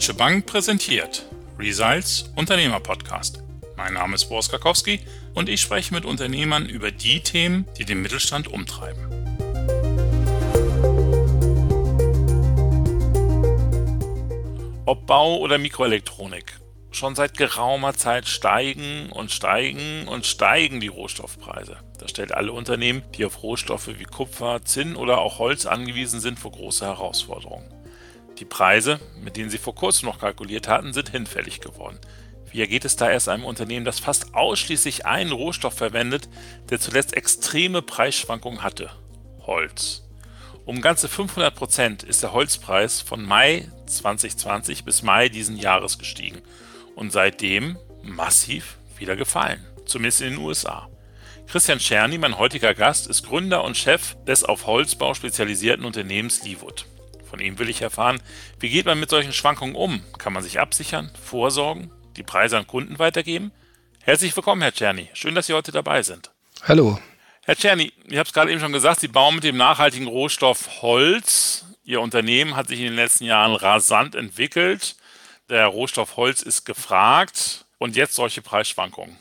Deutsche Bank präsentiert Results Unternehmer-Podcast. Mein Name ist Boris Karkowski und ich spreche mit Unternehmern über die Themen, die den Mittelstand umtreiben. Ob Bau oder Mikroelektronik. Schon seit geraumer Zeit steigen und steigen und steigen die Rohstoffpreise. Das stellt alle Unternehmen, die auf Rohstoffe wie Kupfer, Zinn oder auch Holz angewiesen sind, vor große Herausforderungen. Die Preise, mit denen sie vor kurzem noch kalkuliert hatten, sind hinfällig geworden. Wie ergeht es da erst einem Unternehmen, das fast ausschließlich einen Rohstoff verwendet, der zuletzt extreme Preisschwankungen hatte? Holz. Um ganze 500 Prozent ist der Holzpreis von Mai 2020 bis Mai diesen Jahres gestiegen und seitdem massiv wieder gefallen, zumindest in den USA. Christian Czerny, mein heutiger Gast, ist Gründer und Chef des auf Holzbau spezialisierten Unternehmens Leewood. Von ihm will ich erfahren, wie geht man mit solchen Schwankungen um? Kann man sich absichern, vorsorgen, die Preise an Kunden weitergeben? Herzlich willkommen, Herr Czerny. Schön, dass Sie heute dabei sind. Hallo. Herr Czerny, ich habe es gerade eben schon gesagt, Sie bauen mit dem nachhaltigen Rohstoff Holz. Ihr Unternehmen hat sich in den letzten Jahren rasant entwickelt. Der Rohstoff Holz ist gefragt und jetzt solche Preisschwankungen.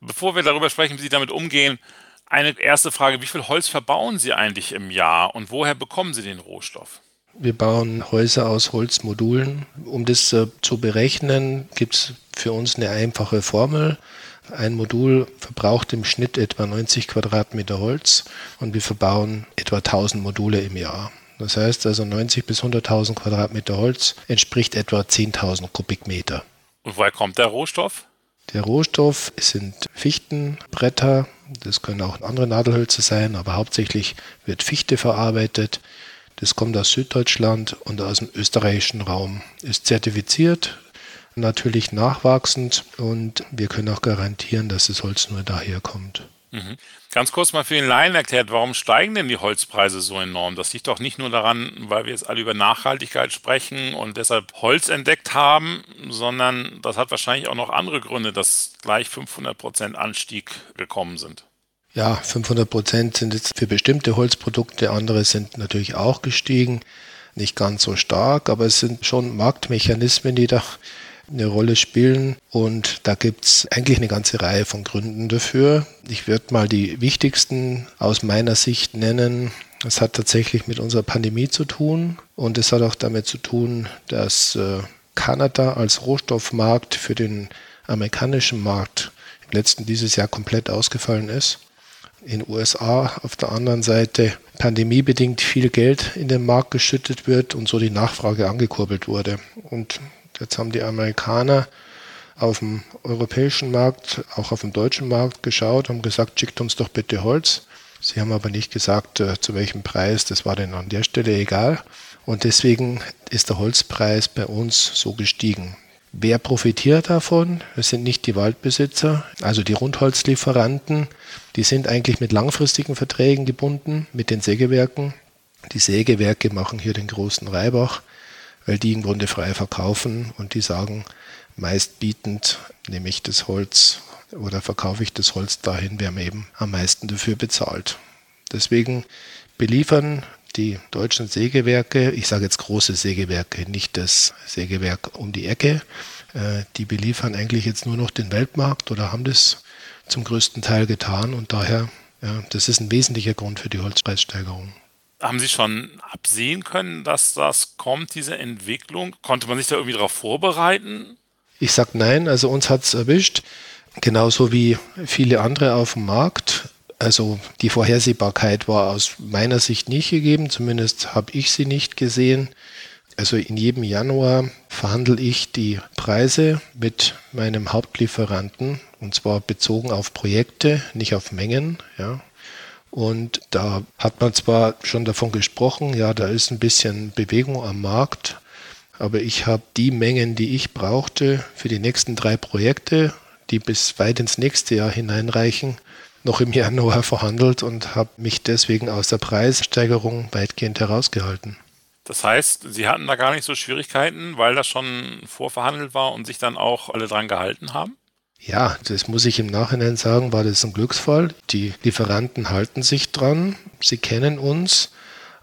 Bevor wir darüber sprechen, wie Sie damit umgehen, eine erste Frage, wie viel Holz verbauen Sie eigentlich im Jahr und woher bekommen Sie den Rohstoff? Wir bauen Häuser aus Holzmodulen. Um das äh, zu berechnen, gibt es für uns eine einfache Formel. Ein Modul verbraucht im Schnitt etwa 90 Quadratmeter Holz und wir verbauen etwa 1000 Module im Jahr. Das heißt also 90 bis 100.000 Quadratmeter Holz entspricht etwa 10.000 Kubikmeter. Und woher kommt der Rohstoff? Der Rohstoff sind Fichtenbretter, das können auch andere Nadelhölzer sein, aber hauptsächlich wird Fichte verarbeitet. Das kommt aus Süddeutschland und aus dem österreichischen Raum, ist zertifiziert, natürlich nachwachsend und wir können auch garantieren, dass das Holz nur daher kommt. Mhm. Ganz kurz mal für den Laien erklärt, warum steigen denn die Holzpreise so enorm? Das liegt doch nicht nur daran, weil wir jetzt alle über Nachhaltigkeit sprechen und deshalb Holz entdeckt haben, sondern das hat wahrscheinlich auch noch andere Gründe, dass gleich 500 Prozent Anstieg gekommen sind. Ja, 500 Prozent sind jetzt für bestimmte Holzprodukte, andere sind natürlich auch gestiegen. Nicht ganz so stark, aber es sind schon Marktmechanismen, die da eine Rolle spielen. Und da gibt es eigentlich eine ganze Reihe von Gründen dafür. Ich würde mal die wichtigsten aus meiner Sicht nennen. Es hat tatsächlich mit unserer Pandemie zu tun und es hat auch damit zu tun, dass äh, Kanada als Rohstoffmarkt für den amerikanischen Markt im letzten dieses Jahr komplett ausgefallen ist. In USA auf der anderen Seite pandemiebedingt viel Geld in den Markt geschüttet wird und so die Nachfrage angekurbelt wurde. Und Jetzt haben die Amerikaner auf dem europäischen Markt, auch auf dem deutschen Markt geschaut, haben gesagt, schickt uns doch bitte Holz. Sie haben aber nicht gesagt, äh, zu welchem Preis, das war denen an der Stelle egal. Und deswegen ist der Holzpreis bei uns so gestiegen. Wer profitiert davon? Das sind nicht die Waldbesitzer, also die Rundholzlieferanten. Die sind eigentlich mit langfristigen Verträgen gebunden mit den Sägewerken. Die Sägewerke machen hier den großen Reibach weil die im Grunde frei verkaufen und die sagen, meist bietend nehme ich das Holz oder verkaufe ich das Holz dahin, wer mir eben am meisten dafür bezahlt. Deswegen beliefern die deutschen Sägewerke, ich sage jetzt große Sägewerke, nicht das Sägewerk um die Ecke, äh, die beliefern eigentlich jetzt nur noch den Weltmarkt oder haben das zum größten Teil getan und daher, ja, das ist ein wesentlicher Grund für die Holzpreissteigerung. Haben Sie schon absehen können, dass das kommt, diese Entwicklung? Konnte man sich da irgendwie darauf vorbereiten? Ich sage nein, also uns hat es erwischt, genauso wie viele andere auf dem Markt. Also die Vorhersehbarkeit war aus meiner Sicht nicht gegeben, zumindest habe ich sie nicht gesehen. Also in jedem Januar verhandle ich die Preise mit meinem Hauptlieferanten und zwar bezogen auf Projekte, nicht auf Mengen. Ja. Und da hat man zwar schon davon gesprochen, ja, da ist ein bisschen Bewegung am Markt, aber ich habe die Mengen, die ich brauchte für die nächsten drei Projekte, die bis weit ins nächste Jahr hineinreichen, noch im Januar verhandelt und habe mich deswegen aus der Preissteigerung weitgehend herausgehalten. Das heißt, Sie hatten da gar nicht so Schwierigkeiten, weil das schon vorverhandelt war und sich dann auch alle dran gehalten haben? Ja, das muss ich im Nachhinein sagen, war das ein Glücksfall. Die Lieferanten halten sich dran, sie kennen uns,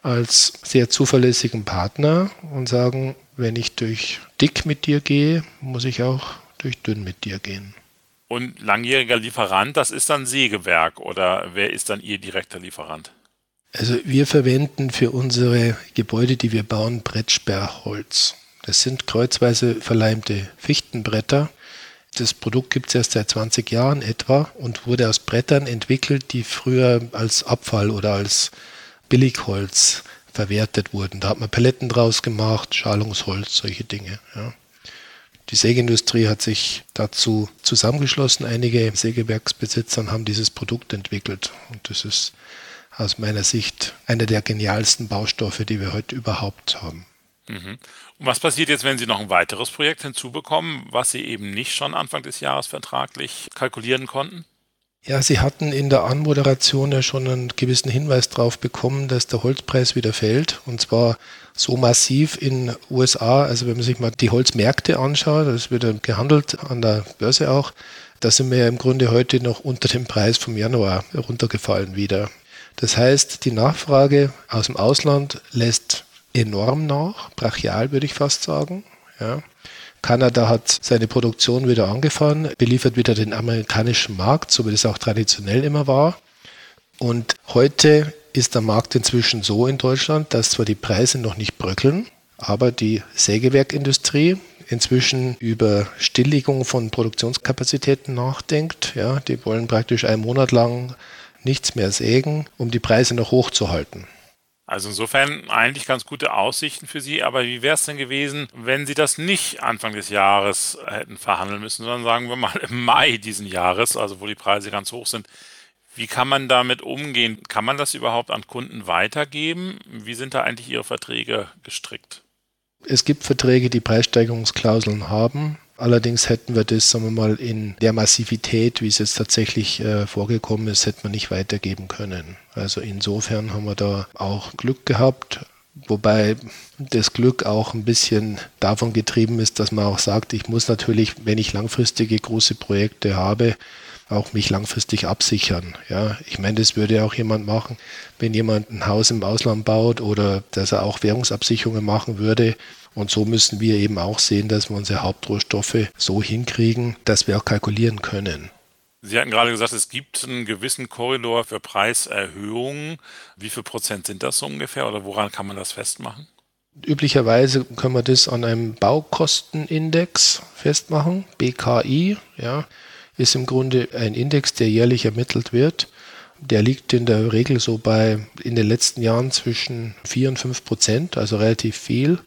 als sehr zuverlässigen Partner und sagen, wenn ich durch dick mit dir gehe, muss ich auch durch dünn mit dir gehen. Und langjähriger Lieferant, das ist dann Sägewerk oder wer ist dann Ihr direkter Lieferant? Also wir verwenden für unsere Gebäude, die wir bauen, Brettsperrholz. Das sind kreuzweise verleimte Fichtenbretter. Das Produkt gibt es erst seit 20 Jahren etwa und wurde aus Brettern entwickelt, die früher als Abfall oder als Billigholz verwertet wurden. Da hat man Paletten draus gemacht, Schalungsholz, solche Dinge. Ja. Die Sägeindustrie hat sich dazu zusammengeschlossen. Einige Sägewerksbesitzer haben dieses Produkt entwickelt. Und das ist aus meiner Sicht einer der genialsten Baustoffe, die wir heute überhaupt haben. Mhm. Und was passiert jetzt, wenn Sie noch ein weiteres Projekt hinzubekommen, was Sie eben nicht schon Anfang des Jahres vertraglich kalkulieren konnten? Ja, Sie hatten in der Anmoderation ja schon einen gewissen Hinweis darauf bekommen, dass der Holzpreis wieder fällt. Und zwar so massiv in USA. Also wenn man sich mal die Holzmärkte anschaut, das wird ja gehandelt an der Börse auch, da sind wir ja im Grunde heute noch unter dem Preis vom Januar runtergefallen wieder. Das heißt, die Nachfrage aus dem Ausland lässt enorm nach, brachial würde ich fast sagen. Ja. Kanada hat seine Produktion wieder angefahren, beliefert wieder den amerikanischen Markt, so wie das auch traditionell immer war. Und heute ist der Markt inzwischen so in Deutschland, dass zwar die Preise noch nicht bröckeln, aber die Sägewerkindustrie inzwischen über Stilllegung von Produktionskapazitäten nachdenkt. Ja, die wollen praktisch einen Monat lang nichts mehr sägen, um die Preise noch hochzuhalten. Also insofern eigentlich ganz gute Aussichten für Sie. Aber wie wäre es denn gewesen, wenn Sie das nicht Anfang des Jahres hätten verhandeln müssen, sondern sagen wir mal im Mai diesen Jahres, also wo die Preise ganz hoch sind? Wie kann man damit umgehen? Kann man das überhaupt an Kunden weitergeben? Wie sind da eigentlich Ihre Verträge gestrickt? Es gibt Verträge, die Preissteigerungsklauseln haben. Allerdings hätten wir das, sagen wir mal, in der Massivität, wie es jetzt tatsächlich äh, vorgekommen ist, hätten wir nicht weitergeben können. Also insofern haben wir da auch Glück gehabt. Wobei das Glück auch ein bisschen davon getrieben ist, dass man auch sagt, ich muss natürlich, wenn ich langfristige große Projekte habe, auch mich langfristig absichern. Ja, ich meine, das würde auch jemand machen, wenn jemand ein Haus im Ausland baut oder dass er auch Währungsabsicherungen machen würde. Und so müssen wir eben auch sehen, dass wir unsere Hauptrohstoffe so hinkriegen, dass wir auch kalkulieren können. Sie hatten gerade gesagt, es gibt einen gewissen Korridor für Preiserhöhungen. Wie viel Prozent sind das so ungefähr oder woran kann man das festmachen? Üblicherweise können wir das an einem Baukostenindex festmachen, BKI. Ja, ist im Grunde ein Index, der jährlich ermittelt wird. Der liegt in der Regel so bei in den letzten Jahren zwischen 4 und 5 Prozent, also relativ viel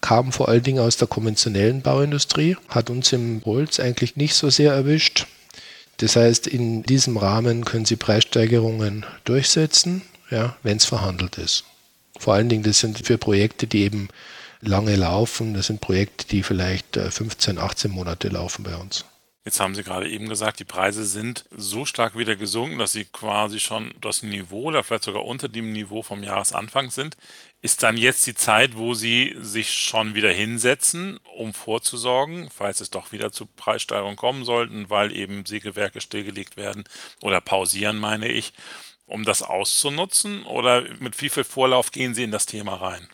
kam vor allen Dingen aus der konventionellen Bauindustrie, hat uns im Holz eigentlich nicht so sehr erwischt. Das heißt, in diesem Rahmen können Sie Preissteigerungen durchsetzen, ja, wenn es verhandelt ist. Vor allen Dingen, das sind für Projekte, die eben lange laufen. Das sind Projekte, die vielleicht 15, äh, 18 Monate laufen bei uns. Jetzt haben Sie gerade eben gesagt, die Preise sind so stark wieder gesunken, dass sie quasi schon das Niveau oder vielleicht sogar unter dem Niveau vom Jahresanfang sind. Ist dann jetzt die Zeit, wo Sie sich schon wieder hinsetzen, um vorzusorgen, falls es doch wieder zu Preissteigerungen kommen sollten, weil eben Sägewerke stillgelegt werden oder pausieren, meine ich, um das auszunutzen? Oder mit wie viel Vorlauf gehen Sie in das Thema rein?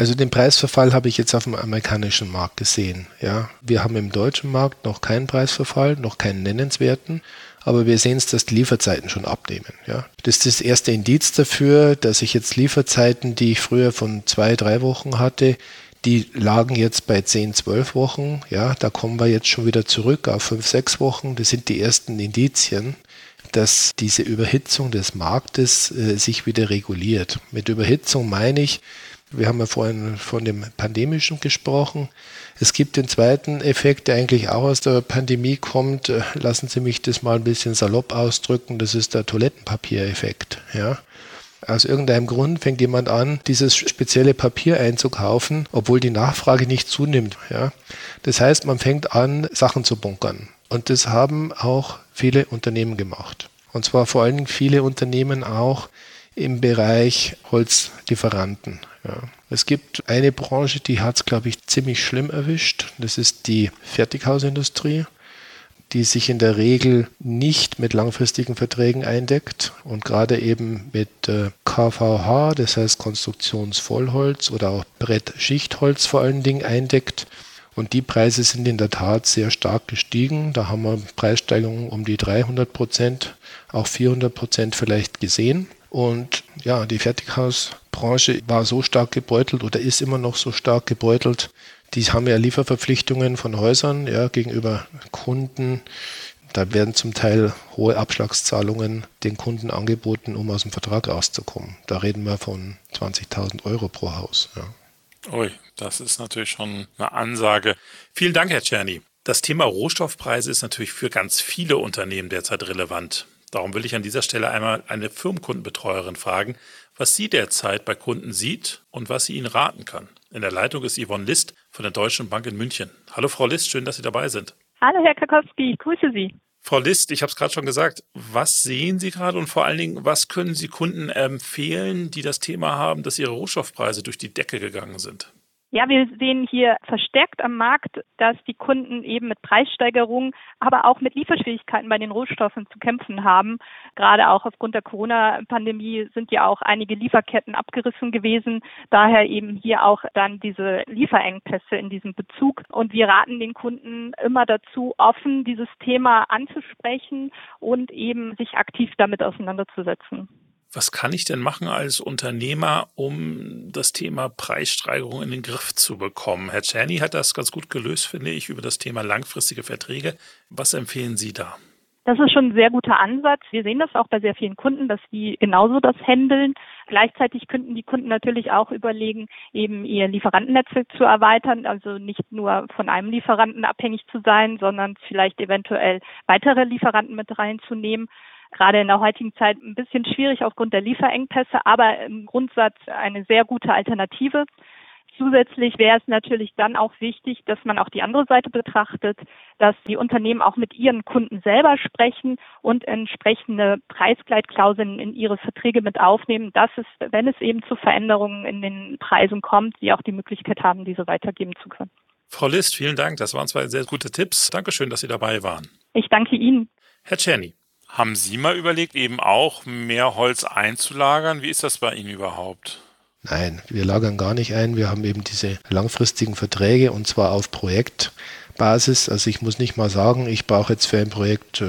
Also den Preisverfall habe ich jetzt auf dem amerikanischen Markt gesehen. Ja, wir haben im deutschen Markt noch keinen Preisverfall, noch keinen nennenswerten, aber wir sehen es, dass die Lieferzeiten schon abnehmen. Ja, das ist das erste Indiz dafür, dass ich jetzt Lieferzeiten, die ich früher von zwei, drei Wochen hatte, die lagen jetzt bei 10, 12 Wochen. Ja, da kommen wir jetzt schon wieder zurück auf 5, 6 Wochen. Das sind die ersten Indizien, dass diese Überhitzung des Marktes äh, sich wieder reguliert. Mit Überhitzung meine ich, wir haben ja vorhin von dem pandemischen gesprochen. Es gibt den zweiten Effekt, der eigentlich auch aus der Pandemie kommt. Lassen Sie mich das mal ein bisschen salopp ausdrücken. Das ist der Toilettenpapiereffekt. Ja. Aus irgendeinem Grund fängt jemand an, dieses spezielle Papier einzukaufen, obwohl die Nachfrage nicht zunimmt. Ja. Das heißt, man fängt an, Sachen zu bunkern. Und das haben auch viele Unternehmen gemacht. Und zwar vor allen Dingen viele Unternehmen auch im Bereich Holzlieferanten. Ja. Es gibt eine Branche, die hat es, glaube ich, ziemlich schlimm erwischt. Das ist die Fertighausindustrie. die sich in der Regel nicht mit langfristigen Verträgen eindeckt und gerade eben mit KVH, das heißt Konstruktionsvollholz oder auch Brettschichtholz vor allen Dingen eindeckt. Und die Preise sind in der Tat sehr stark gestiegen. Da haben wir Preissteigerungen um die 300 Prozent, auch 400 Prozent vielleicht gesehen. Und ja, die Fertighausbranche war so stark gebeutelt oder ist immer noch so stark gebeutelt. Die haben ja Lieferverpflichtungen von Häusern ja, gegenüber Kunden. Da werden zum Teil hohe Abschlagszahlungen den Kunden angeboten, um aus dem Vertrag rauszukommen. Da reden wir von 20.000 Euro pro Haus. Ja. Ui, das ist natürlich schon eine Ansage. Vielen Dank, Herr Czerny. Das Thema Rohstoffpreise ist natürlich für ganz viele Unternehmen derzeit relevant. Darum will ich an dieser Stelle einmal eine Firmenkundenbetreuerin fragen, was sie derzeit bei Kunden sieht und was sie ihnen raten kann. In der Leitung ist Yvonne List von der Deutschen Bank in München. Hallo Frau List, schön, dass Sie dabei sind. Hallo Herr Kakowski, ich grüße Sie. Frau List, ich habe es gerade schon gesagt, was sehen Sie gerade und vor allen Dingen, was können Sie Kunden empfehlen, die das Thema haben, dass ihre Rohstoffpreise durch die Decke gegangen sind? Ja, wir sehen hier verstärkt am Markt, dass die Kunden eben mit Preissteigerungen, aber auch mit Lieferschwierigkeiten bei den Rohstoffen zu kämpfen haben. Gerade auch aufgrund der Corona-Pandemie sind ja auch einige Lieferketten abgerissen gewesen. Daher eben hier auch dann diese Lieferengpässe in diesem Bezug. Und wir raten den Kunden immer dazu, offen dieses Thema anzusprechen und eben sich aktiv damit auseinanderzusetzen. Was kann ich denn machen als Unternehmer, um das Thema Preissteigerung in den Griff zu bekommen? Herr Czerny hat das ganz gut gelöst, finde ich, über das Thema langfristige Verträge. Was empfehlen Sie da? Das ist schon ein sehr guter Ansatz. Wir sehen das auch bei sehr vielen Kunden, dass die genauso das handeln. Gleichzeitig könnten die Kunden natürlich auch überlegen, eben ihr Lieferantennetzwerk zu erweitern, also nicht nur von einem Lieferanten abhängig zu sein, sondern vielleicht eventuell weitere Lieferanten mit reinzunehmen gerade in der heutigen Zeit ein bisschen schwierig aufgrund der Lieferengpässe, aber im Grundsatz eine sehr gute Alternative. Zusätzlich wäre es natürlich dann auch wichtig, dass man auch die andere Seite betrachtet, dass die Unternehmen auch mit ihren Kunden selber sprechen und entsprechende Preisgleitklauseln in ihre Verträge mit aufnehmen, dass es, wenn es eben zu Veränderungen in den Preisen kommt, sie auch die Möglichkeit haben, diese weitergeben zu können. Frau List, vielen Dank. Das waren zwei sehr gute Tipps. Dankeschön, dass Sie dabei waren. Ich danke Ihnen. Herr Czerny, haben Sie mal überlegt, eben auch mehr Holz einzulagern? Wie ist das bei Ihnen überhaupt? Nein, wir lagern gar nicht ein. Wir haben eben diese langfristigen Verträge und zwar auf Projektbasis. Also ich muss nicht mal sagen, ich brauche jetzt für ein Projekt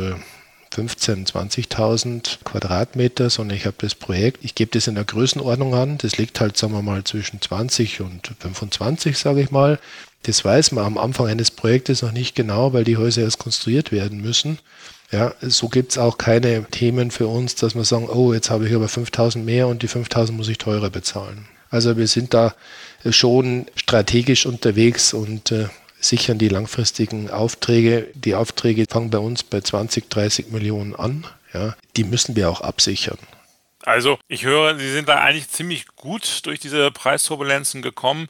15.000, äh, 20.000 Quadratmeter, sondern ich habe das Projekt, ich gebe das in der Größenordnung an. Das liegt halt, sagen wir mal, zwischen 20 und 25, sage ich mal. Das weiß man am Anfang eines Projektes noch nicht genau, weil die Häuser erst konstruiert werden müssen. Ja, so gibt es auch keine Themen für uns, dass wir sagen, oh, jetzt habe ich aber 5000 mehr und die 5000 muss ich teurer bezahlen. Also wir sind da schon strategisch unterwegs und äh, sichern die langfristigen Aufträge. Die Aufträge fangen bei uns bei 20, 30 Millionen an. Ja, die müssen wir auch absichern. Also ich höre, Sie sind da eigentlich ziemlich gut durch diese Preisturbulenzen gekommen.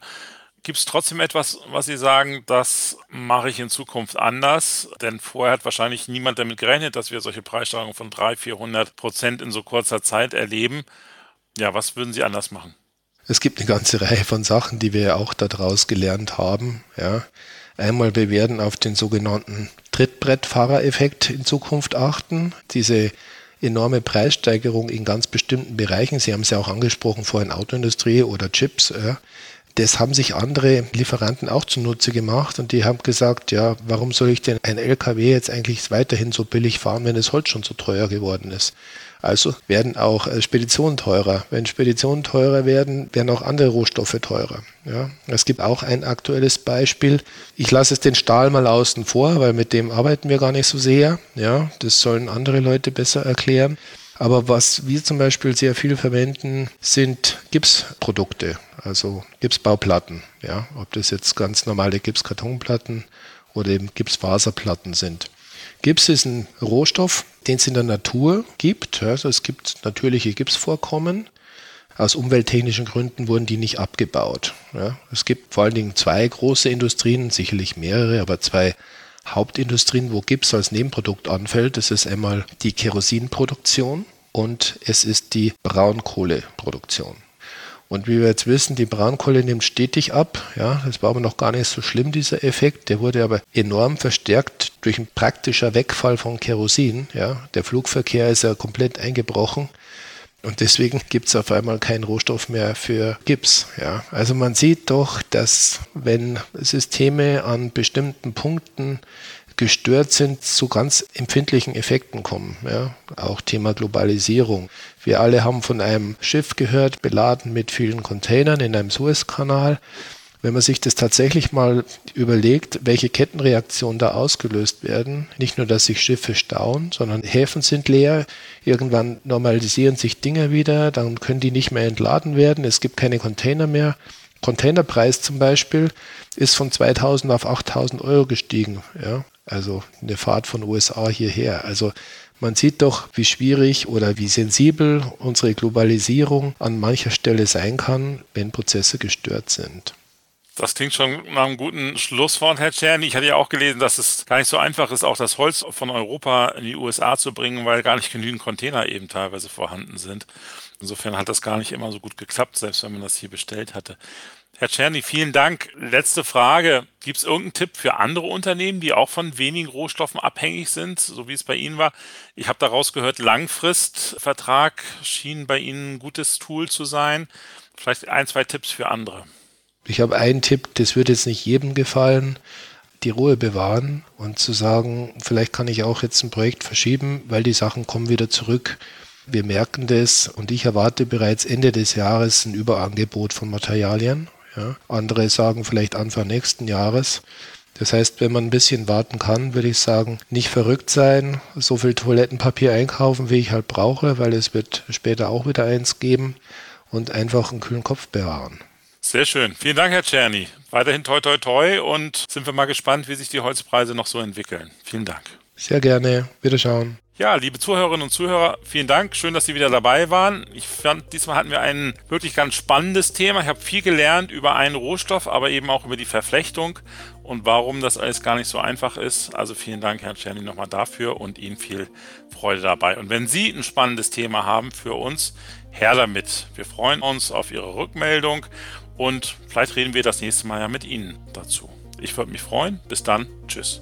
Gibt es trotzdem etwas, was Sie sagen, das mache ich in Zukunft anders? Denn vorher hat wahrscheinlich niemand damit gerechnet, dass wir solche Preissteigerungen von 300, 400 Prozent in so kurzer Zeit erleben. Ja, was würden Sie anders machen? Es gibt eine ganze Reihe von Sachen, die wir auch daraus gelernt haben. Ja. Einmal, wir werden auf den sogenannten Trittbrettfahrereffekt in Zukunft achten. Diese enorme Preissteigerung in ganz bestimmten Bereichen. Sie haben es ja auch angesprochen vorhin Autoindustrie oder Chips. Ja. Das haben sich andere Lieferanten auch zunutze gemacht und die haben gesagt, ja, warum soll ich denn ein LKW jetzt eigentlich weiterhin so billig fahren, wenn das Holz schon so teuer geworden ist? Also werden auch äh, Speditionen teurer. Wenn Speditionen teurer werden, werden auch andere Rohstoffe teurer. Ja, es gibt auch ein aktuelles Beispiel. Ich lasse es den Stahl mal außen vor, weil mit dem arbeiten wir gar nicht so sehr. Ja, das sollen andere Leute besser erklären. Aber was wir zum Beispiel sehr viel verwenden, sind Gipsprodukte, also Gipsbauplatten. Ja, ob das jetzt ganz normale Gipskartonplatten oder eben Gipsfaserplatten sind. Gips ist ein Rohstoff, den es in der Natur gibt. Also es gibt natürliche Gipsvorkommen. Aus umwelttechnischen Gründen wurden die nicht abgebaut. Ja, es gibt vor allen Dingen zwei große Industrien, sicherlich mehrere, aber zwei Hauptindustrien, wo Gips als Nebenprodukt anfällt. Das ist einmal die Kerosinproduktion und es ist die Braunkohleproduktion. Und wie wir jetzt wissen, die Braunkohle nimmt stetig ab. Ja, das war aber noch gar nicht so schlimm, dieser Effekt. Der wurde aber enorm verstärkt durch ein praktischer Wegfall von Kerosin. Ja, der Flugverkehr ist ja komplett eingebrochen. Und deswegen gibt es auf einmal keinen Rohstoff mehr für Gips. Ja. Also man sieht doch, dass wenn Systeme an bestimmten Punkten gestört sind, zu ganz empfindlichen Effekten kommen. Ja. Auch Thema Globalisierung. Wir alle haben von einem Schiff gehört, beladen mit vielen Containern in einem Suezkanal. Wenn man sich das tatsächlich mal überlegt, welche Kettenreaktionen da ausgelöst werden, nicht nur, dass sich Schiffe stauen, sondern Häfen sind leer, irgendwann normalisieren sich Dinge wieder, dann können die nicht mehr entladen werden, es gibt keine Container mehr. Containerpreis zum Beispiel ist von 2000 auf 8000 Euro gestiegen. Ja? Also eine Fahrt von USA hierher. Also man sieht doch, wie schwierig oder wie sensibel unsere Globalisierung an mancher Stelle sein kann, wenn Prozesse gestört sind. Das klingt schon nach einem guten Schlusswort, Herr Czerny. Ich hatte ja auch gelesen, dass es gar nicht so einfach ist, auch das Holz von Europa in die USA zu bringen, weil gar nicht genügend Container eben teilweise vorhanden sind. Insofern hat das gar nicht immer so gut geklappt, selbst wenn man das hier bestellt hatte. Herr Czerny, vielen Dank. Letzte Frage. Gibt es irgendeinen Tipp für andere Unternehmen, die auch von wenigen Rohstoffen abhängig sind, so wie es bei Ihnen war? Ich habe daraus gehört, Langfristvertrag schien bei Ihnen ein gutes Tool zu sein. Vielleicht ein, zwei Tipps für andere. Ich habe einen Tipp, das wird jetzt nicht jedem gefallen, die Ruhe bewahren und zu sagen, vielleicht kann ich auch jetzt ein Projekt verschieben, weil die Sachen kommen wieder zurück. Wir merken das und ich erwarte bereits Ende des Jahres ein Überangebot von Materialien ja. Andere sagen vielleicht Anfang nächsten Jahres. Das heißt, wenn man ein bisschen warten kann, würde ich sagen, nicht verrückt sein, so viel Toilettenpapier einkaufen, wie ich halt brauche, weil es wird später auch wieder eins geben und einfach einen kühlen Kopf bewahren. Sehr schön. Vielen Dank, Herr Czerny. Weiterhin toi toi toi und sind wir mal gespannt, wie sich die Holzpreise noch so entwickeln. Vielen Dank. Sehr gerne. Wiederschauen. Ja, liebe Zuhörerinnen und Zuhörer, vielen Dank. Schön, dass Sie wieder dabei waren. Ich fand, diesmal hatten wir ein wirklich ganz spannendes Thema. Ich habe viel gelernt über einen Rohstoff, aber eben auch über die Verflechtung und warum das alles gar nicht so einfach ist. Also vielen Dank, Herr Czerny, nochmal dafür und Ihnen viel Freude dabei. Und wenn Sie ein spannendes Thema haben für uns, her damit. Wir freuen uns auf Ihre Rückmeldung und vielleicht reden wir das nächste Mal ja mit Ihnen dazu. Ich würde mich freuen. Bis dann. Tschüss.